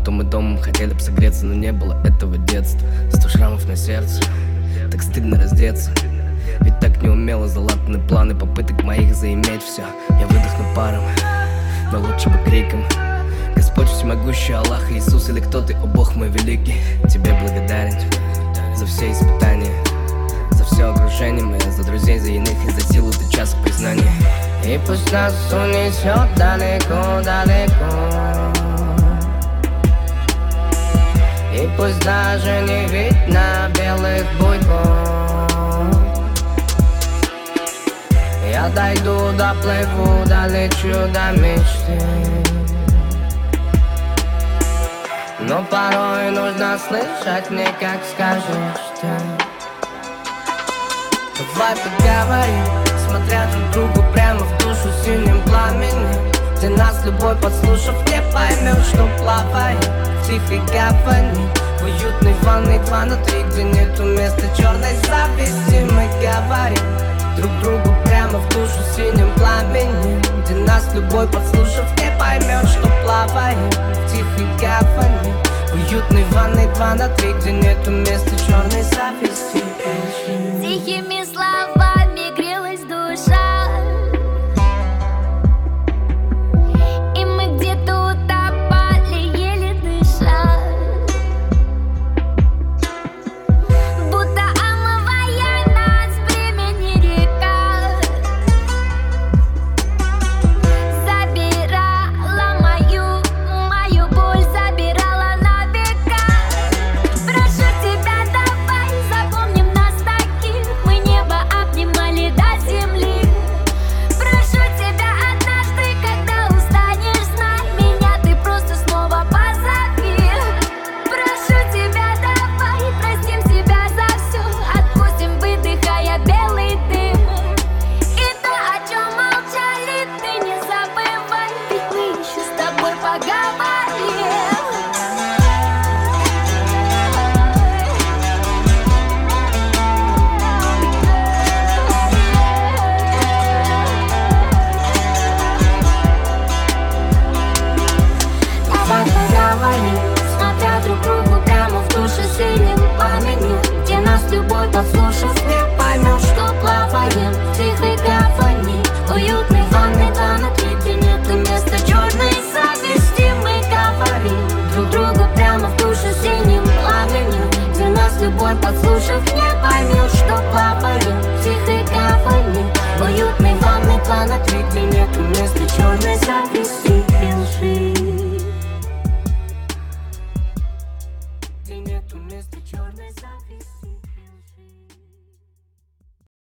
будто мы домом хотели бы согреться Но не было этого детства. Сто шрамов на сердце Так стыдно раздеться. Ведь так неумело залатаны планы Попыток моих заиметь все Я выдохну паром Но лучше бы криком. Господь всемогущий Аллах Иисус или кто ты, о Бог мой великий Тебе благодарен за все испытания За все окружение мое, за друзей, за иных и за силу ты час признания. И пусть нас унесет далеко-далеко пусть даже не видно белых буйков. Я дойду, доплыву, долечу до мечты. Но порой нужно слышать мне, как скажешь ты. Давай поговорим, смотря друг другу прямо в душу синим пламенем. Где нас любой подслушав не поймет, что плавает в тихой гавани В уютной ванной два на три, где нету места черной зависти? Мы говорим друг другу прямо в душу синим пламенем Где нас любой подслушав не поймет, что плавает в тихой гавани. Уютной ванной два на три, где нету места черной зависти? Тихими словами любой подслушав, не поймет, что плаваю в тихой гавани.